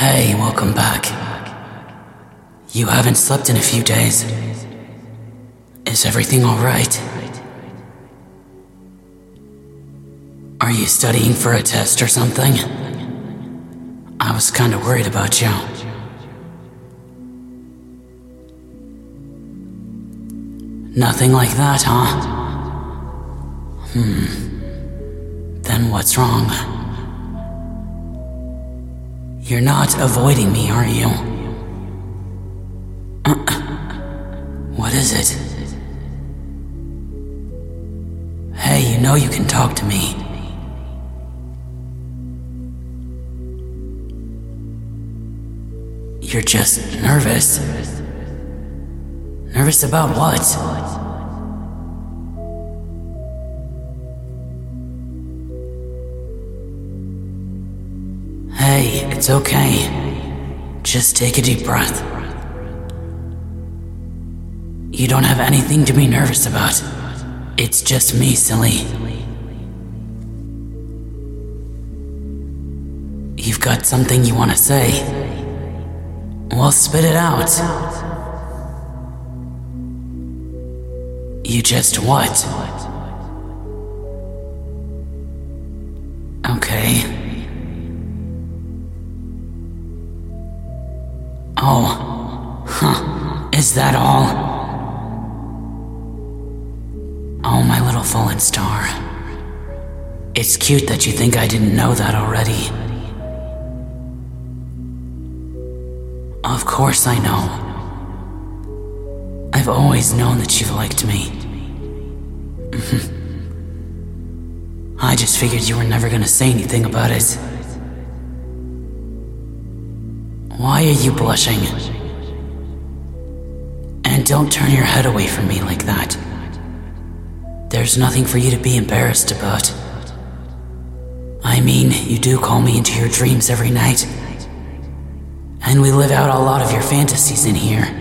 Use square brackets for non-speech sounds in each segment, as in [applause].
Hey, welcome back. You haven't slept in a few days. Is everything alright? Are you studying for a test or something? I was kinda worried about you. Nothing like that, huh? Hmm. Then what's wrong? You're not avoiding me, are you? Uh, what is it? Hey, you know you can talk to me. You're just nervous. Nervous about what? It's okay. Just take a deep breath. You don't have anything to be nervous about. It's just me, silly. You've got something you want to say. Well, spit it out. You just what? Oh, huh. Is that all? Oh, my little fallen star. It's cute that you think I didn't know that already. Of course I know. I've always known that you've liked me. [laughs] I just figured you were never gonna say anything about it. Why are you blushing? And don't turn your head away from me like that. There's nothing for you to be embarrassed about. I mean, you do call me into your dreams every night. And we live out a lot of your fantasies in here.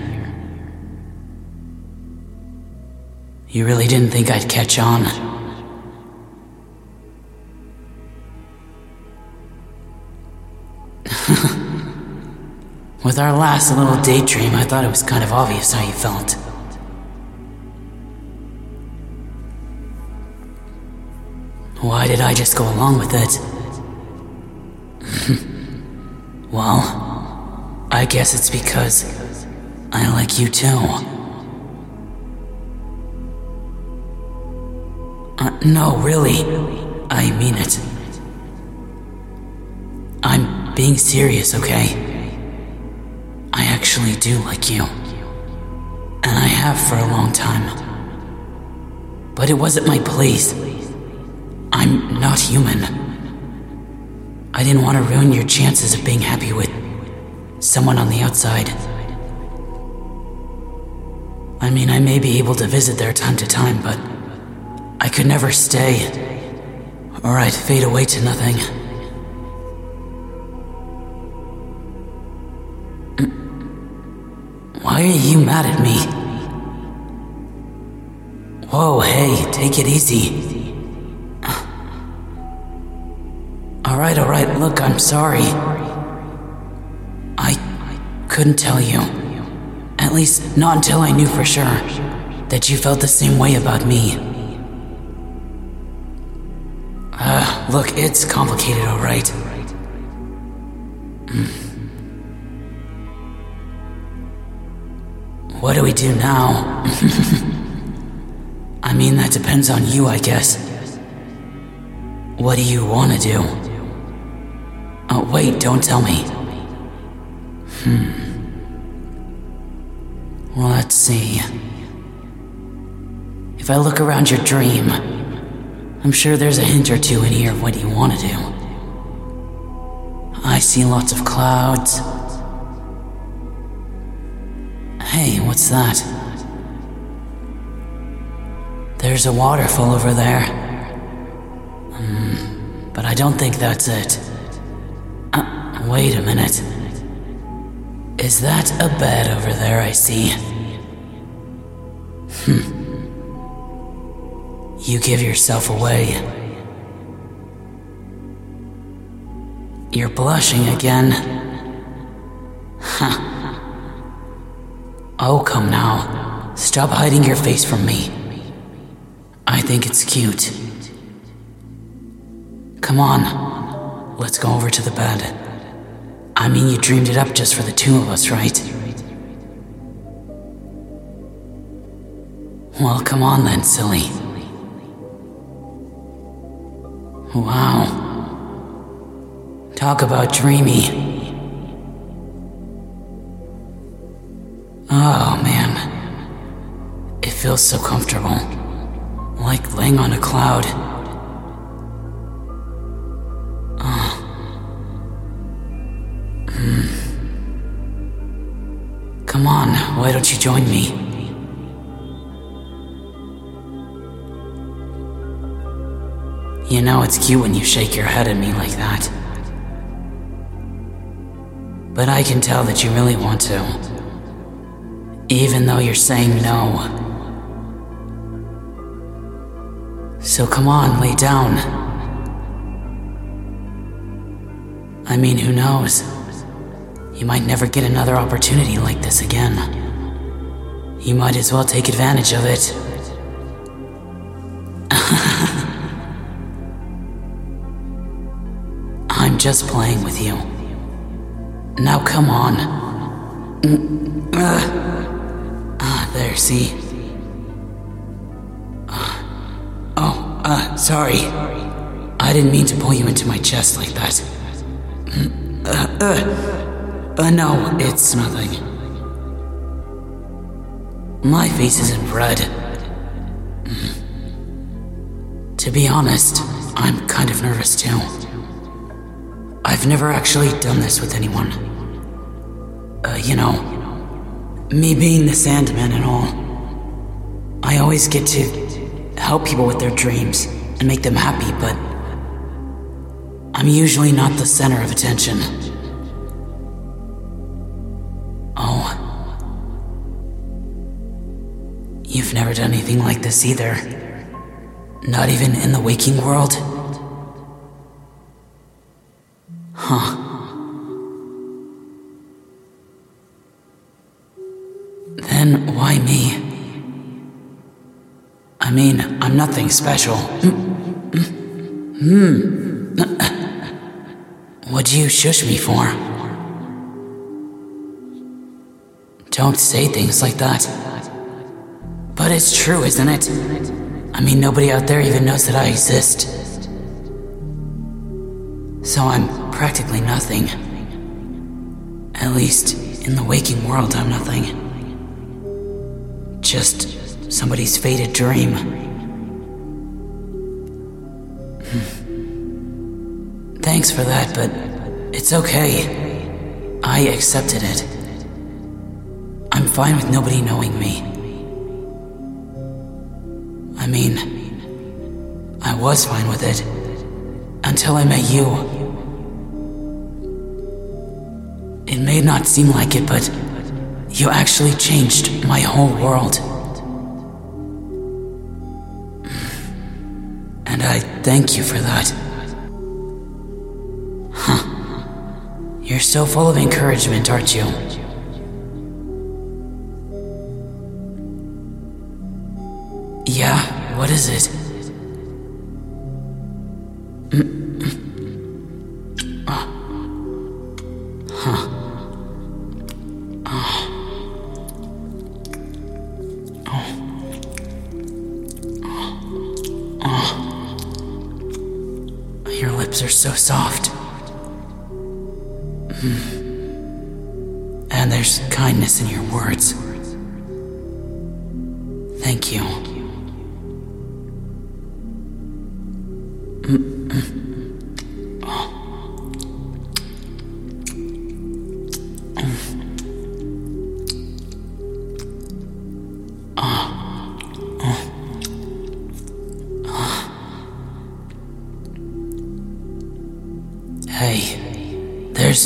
You really didn't think I'd catch on? With our last little daydream, I thought it was kind of obvious how you felt. Why did I just go along with it? [laughs] well, I guess it's because I like you too. Uh, no, really. I mean it. I'm being serious, okay? I actually do like you. And I have for a long time. But it wasn't my place. I'm not human. I didn't want to ruin your chances of being happy with someone on the outside. I mean, I may be able to visit there time to time, but I could never stay. Or I'd fade away to nothing. Why are you mad at me? Whoa, hey, take it easy. Alright, alright, look, I'm sorry. I couldn't tell you. At least, not until I knew for sure that you felt the same way about me. Uh, look, it's complicated, alright. Mm. What do we do now? [laughs] I mean, that depends on you, I guess. What do you want to do? Oh, wait, don't tell me. Hmm. Let's see. If I look around your dream, I'm sure there's a hint or two in here of what you want to do. I see lots of clouds. Hey, what's that? There's a waterfall over there. Hmm, but I don't think that's it. Uh, wait a minute. Is that a bed over there I see? Hmm. You give yourself away. You're blushing again. Oh, come now. Stop hiding your face from me. I think it's cute. Come on, let's go over to the bed. I mean, you dreamed it up just for the two of us, right? Well, come on then, silly. Wow. Talk about dreamy. Oh man. It feels so comfortable. Like laying on a cloud. Oh. Hmm. Come on, why don't you join me? You know it's cute when you shake your head at me like that. But I can tell that you really want to even though you're saying no. So come on, lay down. I mean, who knows? You might never get another opportunity like this again. You might as well take advantage of it. [laughs] I'm just playing with you. Now come on. Mm. There, see? Uh, oh, uh, sorry. I didn't mean to pull you into my chest like that. Uh, uh, uh, no, it's nothing. My face isn't red. To be honest, I'm kind of nervous too. I've never actually done this with anyone. Uh, you know, me being the Sandman and all, I always get to help people with their dreams and make them happy, but I'm usually not the center of attention. Oh. You've never done anything like this either. Not even in the waking world? Huh. Why me? I mean, I'm nothing special. [laughs] Hmm. What'd you shush me for? Don't say things like that. But it's true, isn't it? I mean, nobody out there even knows that I exist. So I'm practically nothing. At least, in the waking world, I'm nothing. Just somebody's faded dream. Hmm. Thanks for that, but it's okay. I accepted it. I'm fine with nobody knowing me. I mean, I was fine with it until I met you. It may not seem like it, but you actually changed my whole world. And I thank you for that. Huh. You're so full of encouragement, aren't you? Yeah, what is it? lips And there's kindness in your words. Thank you.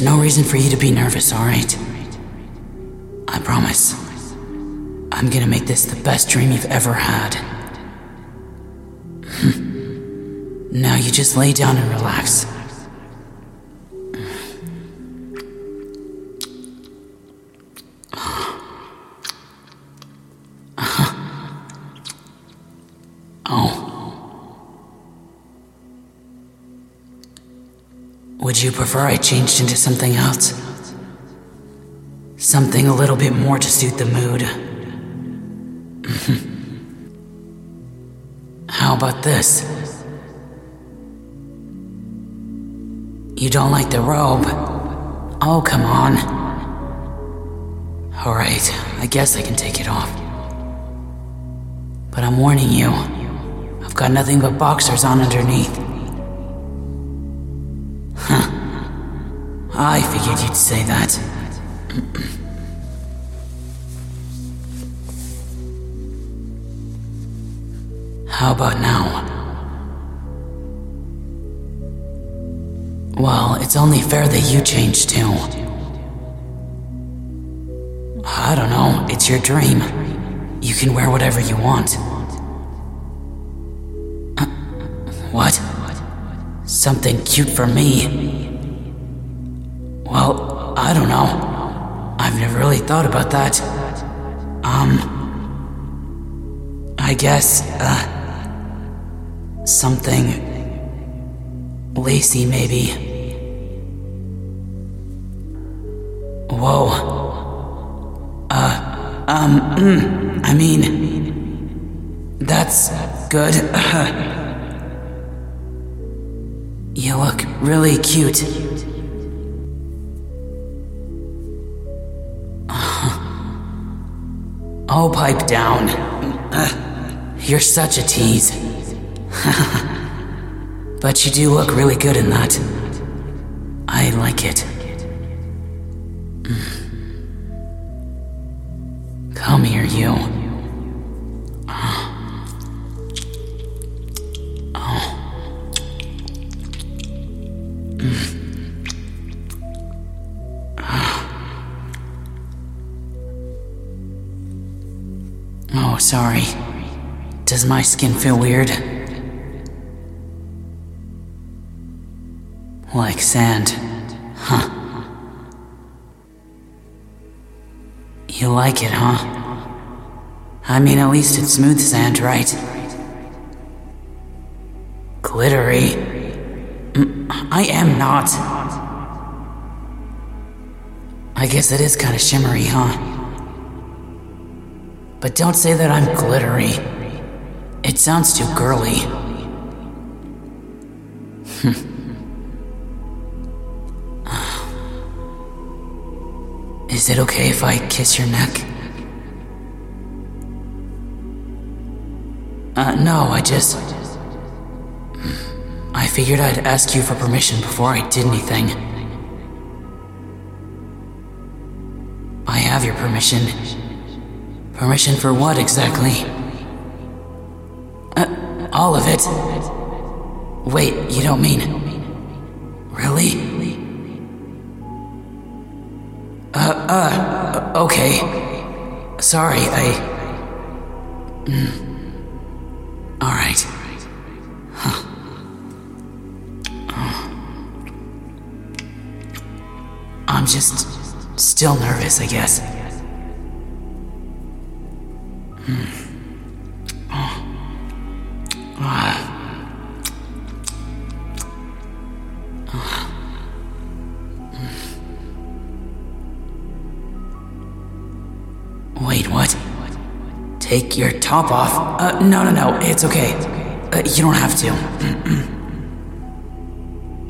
No reason for you to be nervous, alright? I promise. I'm gonna make this the best dream you've ever had. [laughs] now you just lay down and relax. You prefer I changed into something else? Something a little bit more to suit the mood. [laughs] How about this? You don't like the robe? Oh, come on. Alright, I guess I can take it off. But I'm warning you, I've got nothing but boxers on underneath. I figured you'd say that. How about now? Well, it's only fair that you change too. I don't know, it's your dream. You can wear whatever you want. Uh, what? Something cute for me? I don't know. I've never really thought about that. Um. I guess, uh. Something. Lacy, maybe. Whoa. Uh, um, mm, I mean. That's good. [laughs] you look really cute. Oh, pipe down. You're such a tease. [laughs] but you do look really good in that. I like it. Oh, sorry. Does my skin feel weird? Like sand. Huh. You like it, huh? I mean, at least it's smooth sand, right? Glittery? Mm, I am not. I guess it is kind of shimmery, huh? But don't say that I'm glittery. It sounds too girly. [laughs] Is it okay if I kiss your neck? Uh, no, I just. [clears throat] I figured I'd ask you for permission before I did anything. I have your permission. Permission for what exactly? Uh, all of it. Wait, you don't mean. It. Really? Uh, uh, okay. Sorry, I. Mm. Alright. Huh. I'm just still nervous, I guess. Wait, what? Take your top off? Uh, no, no, no, it's okay. Uh, you don't have to.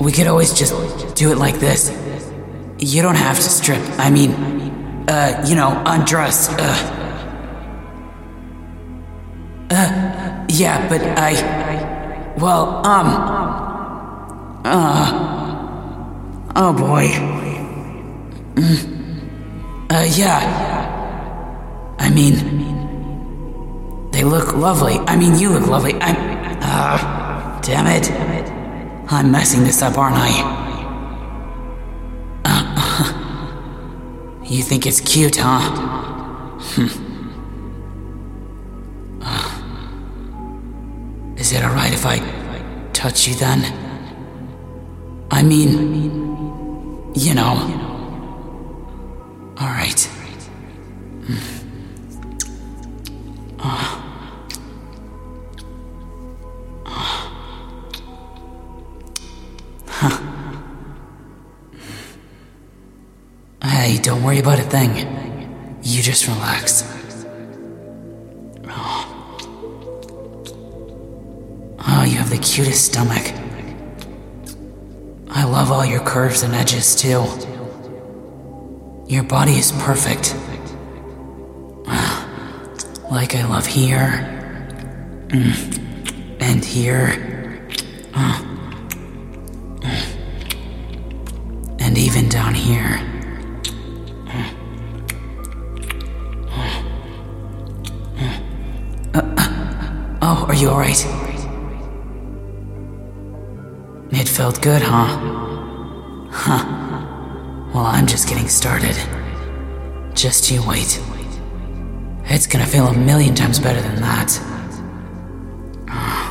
we could always just do it like this. You don't have to strip. I mean, uh, you know, undress. Uh. Yeah, but I. Well, um. Uh. Oh boy. Mm. Uh, yeah. I mean, they look lovely. I mean, you look lovely. I'm. Uh, damn it. I'm messing this up, aren't I? Uh, [laughs] you think it's cute, huh? Hmm. Is it alright if I touch you then? I mean, you know. Alright. Uh. Uh. Huh. Hey, don't worry about a thing. You just relax. The cutest stomach. I love all your curves and edges, too. Your body is perfect. [sighs] Like I love here. mm, And here. [sighs] felt good, huh? Huh. Well, I'm just getting started. Just you wait. It's gonna feel a million times better than that. [sighs]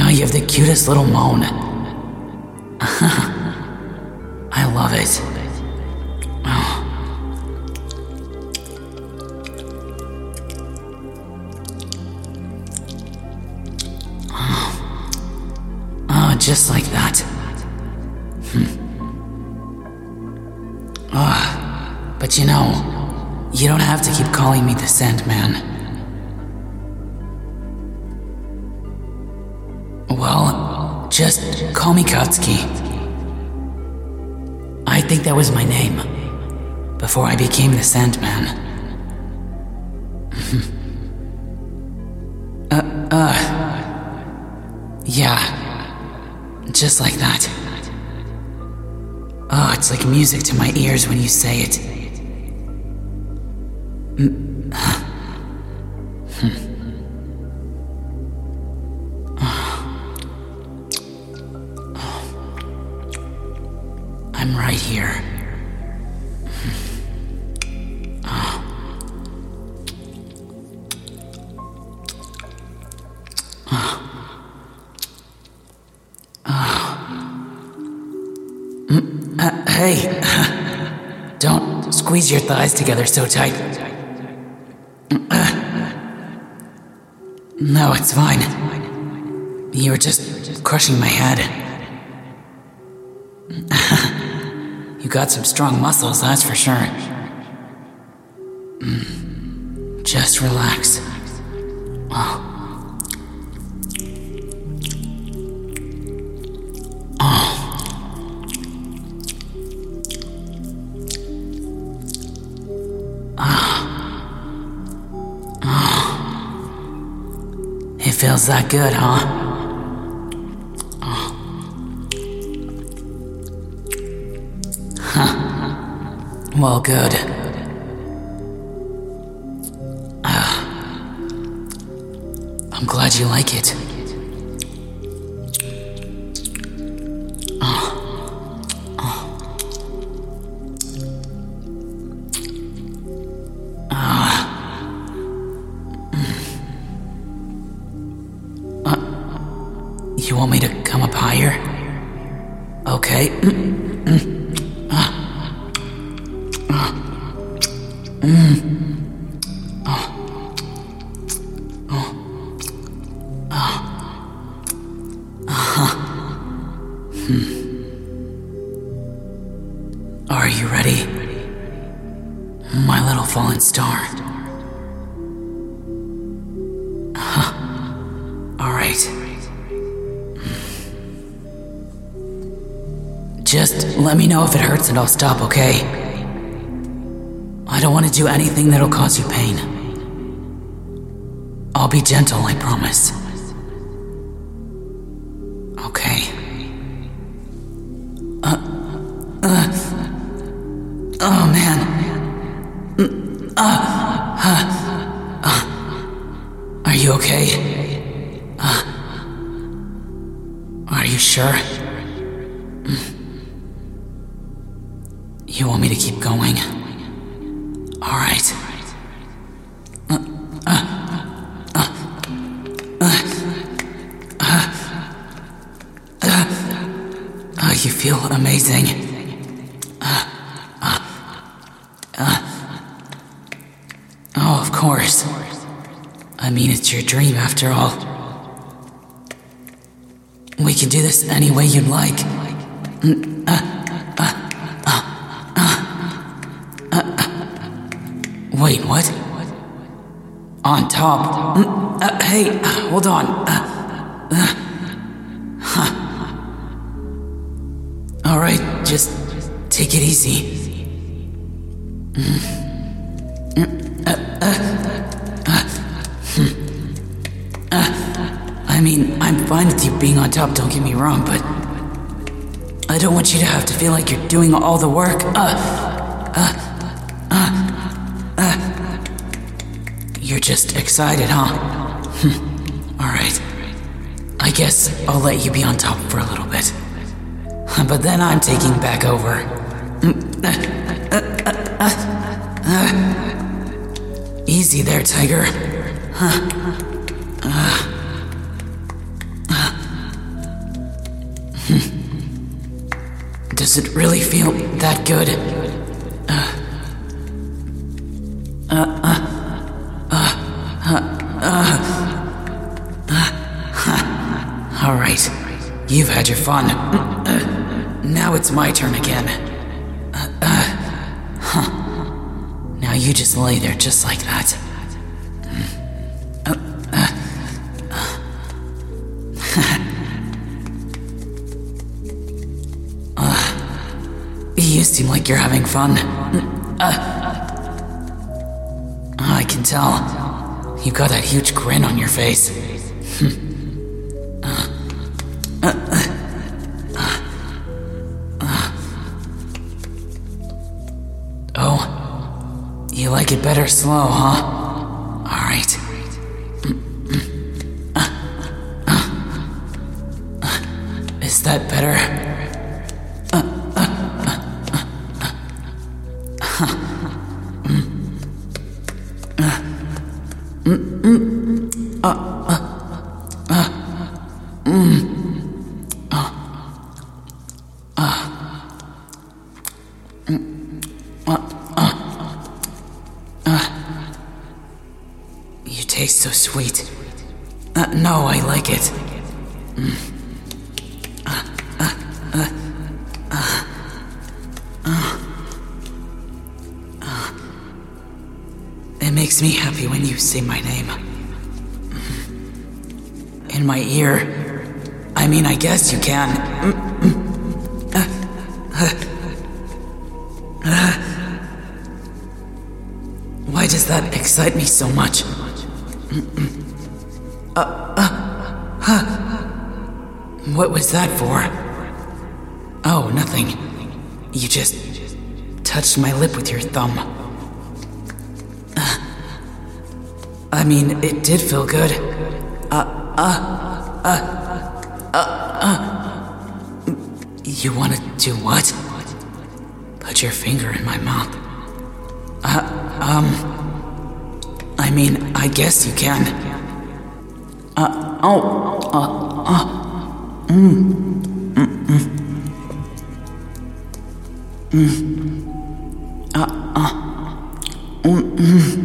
Oh, you have the cutest little moan. Just like that. Hmm. Ah, but you know, you don't have to keep calling me the Sandman. Well, just call me Katsuki. I think that was my name before I became the Sandman. uh, uh. Yeah, just like that. Oh, it's like music to my ears when you say it. Mm, hmm. [sighs] I'm right here. Hey, [laughs] don't squeeze your thighs together so tight. [clears throat] No, it's fine. You were just crushing my head. [laughs] You got some strong muscles, that's for sure. Mm, Just relax. That good, huh? Huh. Well, good. Ah. I'm glad you like it. You want me to come up higher? Okay. [clears throat] and I'll stop, okay? I don't want to do anything that'll cause you pain. I'll be gentle, I promise. Okay. Uh, uh, oh man. Mm, Uh, uh, uh, are you okay? Uh, are you sure? This any way you'd like. Wait, what? On top? Hey, hold on. All right, just take it easy. Fine with you being on top, don't get me wrong, but I don't want you to have to feel like you're doing all the work. Uh, uh, uh, uh. You're just excited, huh? [laughs] Hmm. Alright. I guess I'll let you be on top for a little bit. [laughs] But then I'm taking back over. [laughs] Easy there, Tiger. Does it really feel that good? All right, you've had your fun. Now it's my turn again. Now you just lay there just like that. You're having fun. Uh, I can tell. You got that huge grin on your face. [laughs] Oh, you like it better slow, huh? All You taste so sweet. Uh, no, I like it. It makes me happy when you say my name. In my ear. I mean, I guess you can. Why does that excite me so much? What was that for? Oh, nothing. You just touched my lip with your thumb. I mean, it did feel good. Uh uh. You want to do what? Put your finger in my mouth. Uh, um. I mean, I guess you can. Uh, oh, uh, uh. Mm. Mm, mm. Mm. Uh, uh. Mm, mm.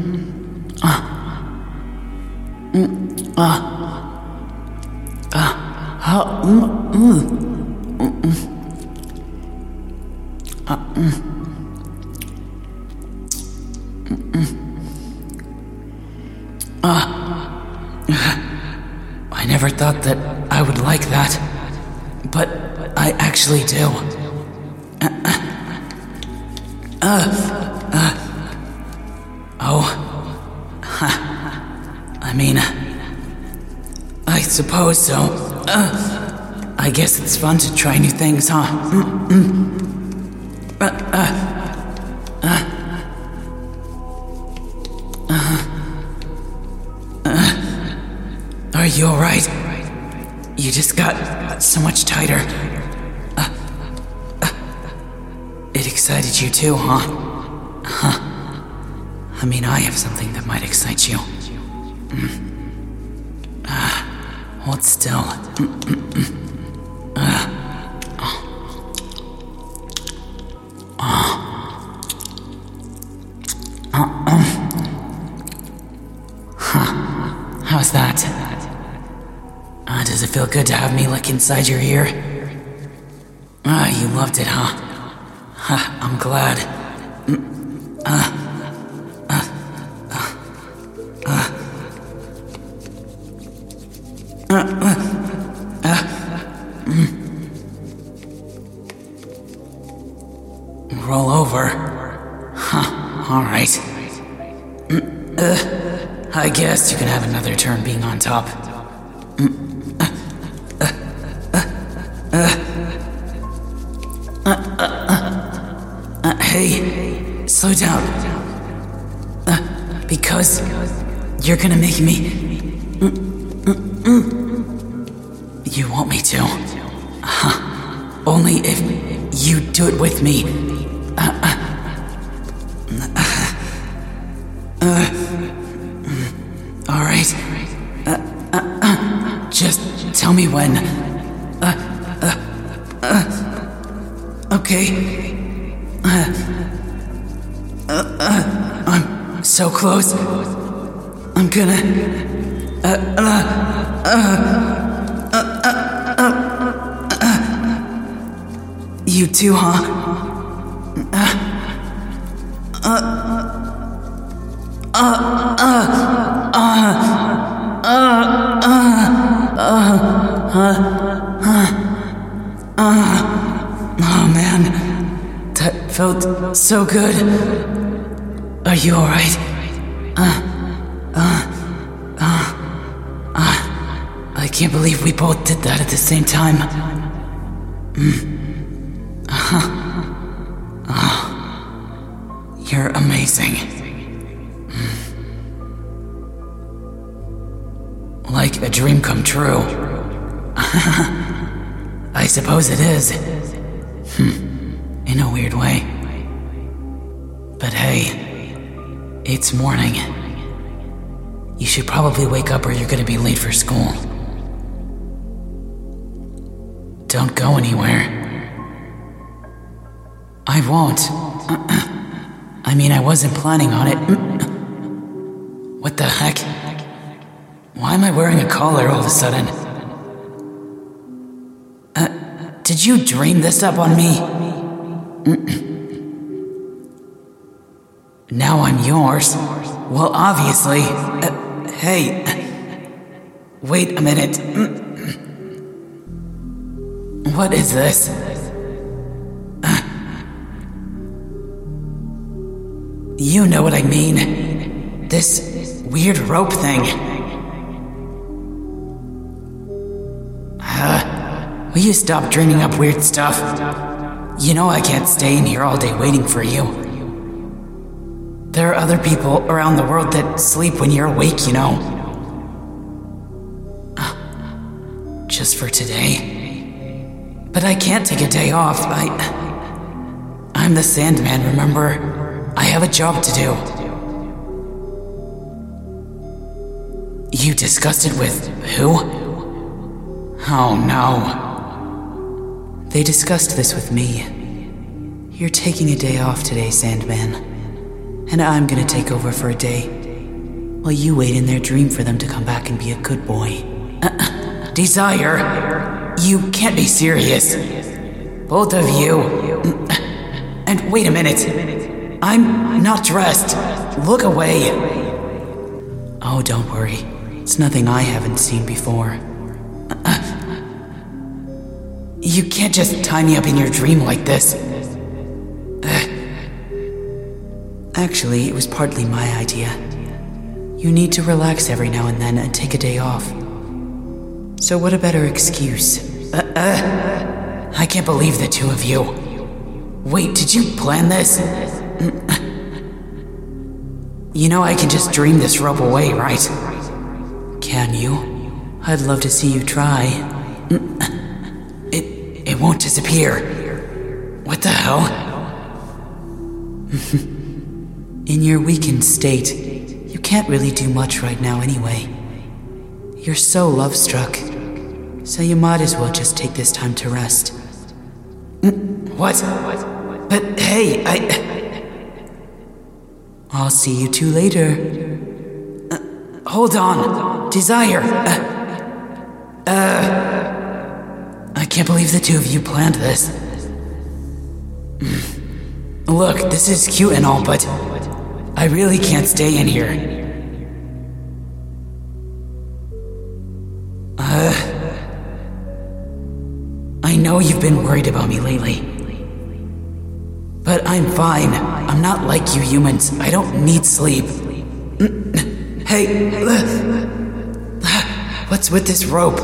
Do. Uh, uh, uh, oh, [laughs] I mean, I suppose so. I guess it's fun to try new things, huh? Are you alright? You just got so much tighter. Excited you too, huh? Huh. I mean, I have something that might excite you. Mm. Uh, hold still. Uh. How's that? Uh, does it feel good to have me lick inside your ear? Ah, you loved it, huh? I'm glad. Roll over. Huh, alright. I guess you can have another turn being on top. Hey, slow down. Uh, because you're gonna make me. You want me to? Huh. Only if you do it with me. Uh, uh, uh, all right. Uh, uh, uh, just tell me when. Uh, uh, uh, okay. So close. I'm gonna. Uh, uh, uh, uh, uh, uh, uh. You too, huh? Uh, uh, uh, uh, uh, uh, uh, uh, uh, oh man, that felt so good. Are you alright? Uh, uh, uh, uh, I can't believe we both did that at the same time. Mm. Uh-huh. Oh, you're amazing. Mm. Like a dream come true. [laughs] I suppose it is. Hmm. In a weird way. But hey, it's morning. You should probably wake up or you're gonna be late for school. Don't go anywhere. I won't. [clears throat] I mean, I wasn't planning on it. [clears throat] What the heck? Why am I wearing a collar all of a sudden? Uh, did you dream this up on me? [clears throat] Now I'm yours. Well, obviously. Uh, hey. Wait a minute. [clears throat] What is this? You know what I mean. This weird rope thing. Uh, will you stop dreaming up weird stuff? You know I can't stay in here all day waiting for you. There are other people around the world that sleep when you're awake, you know. Just for today. But I can't take a day off. I. I'm the Sandman, remember? I have a job to do. You discussed it with who? Oh no. They discussed this with me. You're taking a day off today, Sandman. And I'm gonna take over for a day. While you wait in their dream for them to come back and be a good boy. Uh, Desire! You can't be serious. Both of you. And wait a minute. I'm not dressed. Look away. Oh, don't worry. It's nothing I haven't seen before. You can't just tie me up in your dream like this. Actually, it was partly my idea. You need to relax every now and then and take a day off. So, what a better excuse? Uh, uh, I can't believe the two of you. Wait, did you plan this? [laughs] You know I can just dream this rope away, right? Can you? I'd love to see you try. [laughs] It it won't disappear. What the hell? [laughs] In your weakened state, you can't really do much right now anyway. You're so love struck. So you might as well just take this time to rest. What? But hey, I I'll see you two later. Uh, hold on. Desire. Uh, uh, I can't believe the two of you planned this. Mm. Look, this is cute and all, but I really can't stay in here. Uh, I know you've been worried about me lately. But I'm fine. I'm not like you humans. I don't need sleep. [clears throat] Hey, [sighs] what's with this rope?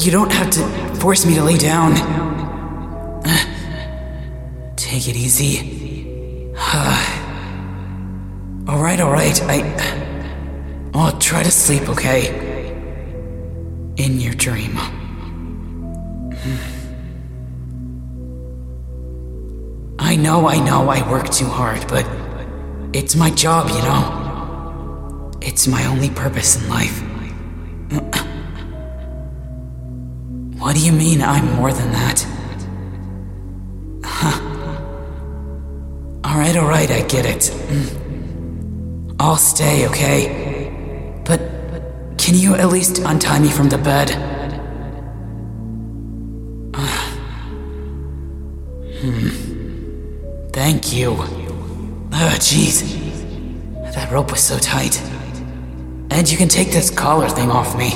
You don't have to force me to lay down. [sighs] Take it easy. [sighs] alright, alright. I. I'll try to sleep, okay? In your dream. Hmm. I know, I know, I work too hard, but it's my job, you know? It's my only purpose in life. What do you mean I'm more than that? Huh. Alright, alright, I get it. Hmm. I'll stay, okay? But can you at least untie me from the bed? hmm. [sighs] Thank you. Oh, jeez. That rope was so tight. And you can take this collar thing off me.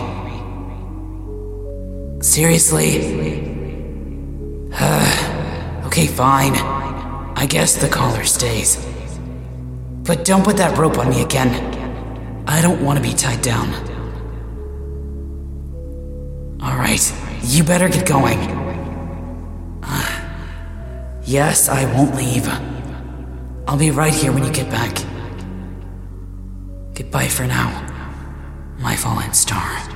Seriously? Uh, [sighs] okay, fine. I guess the collar stays. But don't put that rope on me again. I don't want to be tied down. Alright, you better get going. Uh, yes, I won't leave. I'll be right here when you get back. Goodbye for now, my fallen star.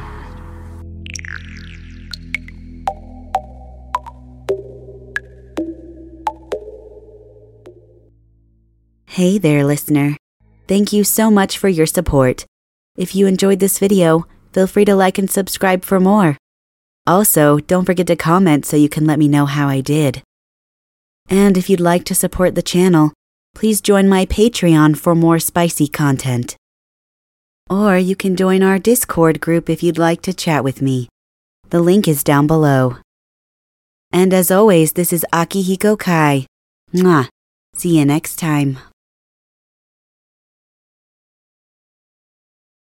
Hey there, listener. Thank you so much for your support. If you enjoyed this video, feel free to like and subscribe for more. Also, don't forget to comment so you can let me know how I did. And if you'd like to support the channel, please join my Patreon for more spicy content. Or you can join our Discord group if you'd like to chat with me. The link is down below. And as always, this is Akihiko Kai. Mwah. See you next time.